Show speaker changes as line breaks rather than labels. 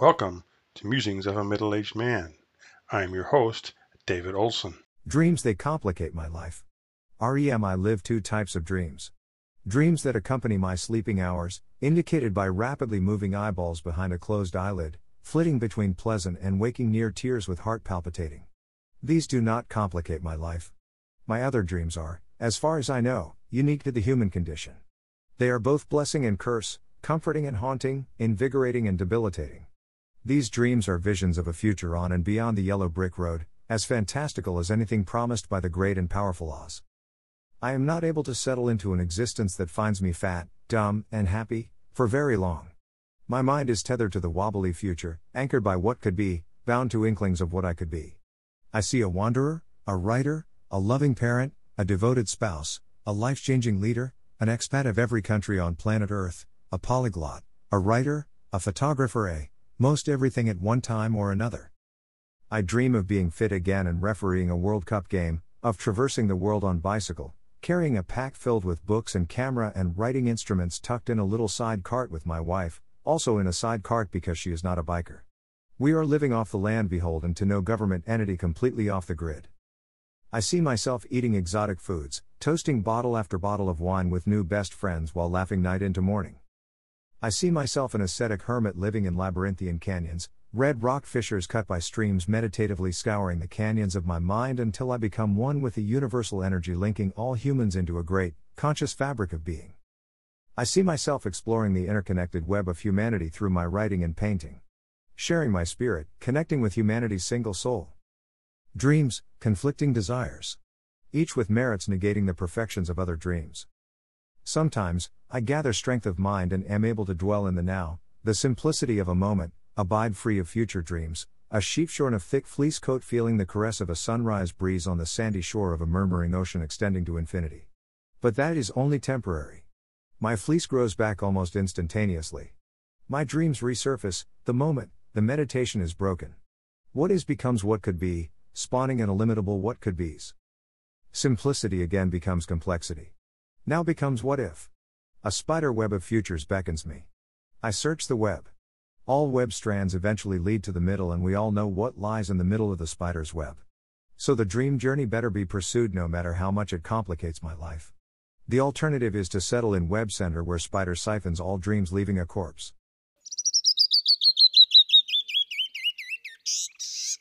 Welcome to Musings of a Middle Aged Man. I am your host, David Olson.
Dreams they complicate my life. REM I live two types of dreams. Dreams that accompany my sleeping hours, indicated by rapidly moving eyeballs behind a closed eyelid, flitting between pleasant and waking near tears with heart palpitating. These do not complicate my life. My other dreams are, as far as I know, unique to the human condition. They are both blessing and curse, comforting and haunting, invigorating and debilitating. These dreams are visions of a future on and beyond the yellow brick road, as fantastical as anything promised by the great and powerful Oz. I am not able to settle into an existence that finds me fat, dumb, and happy, for very long. My mind is tethered to the wobbly future, anchored by what could be, bound to inklings of what I could be. I see a wanderer, a writer, a loving parent, a devoted spouse, a life changing leader, an expat of every country on planet Earth, a polyglot, a writer, a photographer, a most everything at one time or another. I dream of being fit again and refereeing a World Cup game, of traversing the world on bicycle, carrying a pack filled with books and camera and writing instruments tucked in a little side cart with my wife, also in a side cart because she is not a biker. We are living off the land beholden to no government entity completely off the grid. I see myself eating exotic foods, toasting bottle after bottle of wine with new best friends while laughing night into morning. I see myself an ascetic hermit living in labyrinthian canyons, red rock fissures cut by streams meditatively scouring the canyons of my mind until I become one with the universal energy linking all humans into a great, conscious fabric of being. I see myself exploring the interconnected web of humanity through my writing and painting. Sharing my spirit, connecting with humanity's single soul. Dreams, conflicting desires. Each with merits negating the perfections of other dreams. Sometimes, I gather strength of mind and am able to dwell in the now, the simplicity of a moment, abide free of future dreams, a sheep shorn of thick fleece coat feeling the caress of a sunrise breeze on the sandy shore of a murmuring ocean extending to infinity. But that is only temporary. My fleece grows back almost instantaneously. My dreams resurface, the moment, the meditation is broken. What is becomes what could be, spawning an illimitable what could be's. Simplicity again becomes complexity. Now becomes what if? A spider web of futures beckons me. I search the web. All web strands eventually lead to the middle, and we all know what lies in the middle of the spider's web. So the dream journey better be pursued no matter how much it complicates my life. The alternative is to settle in web center where spider siphons all dreams, leaving a corpse.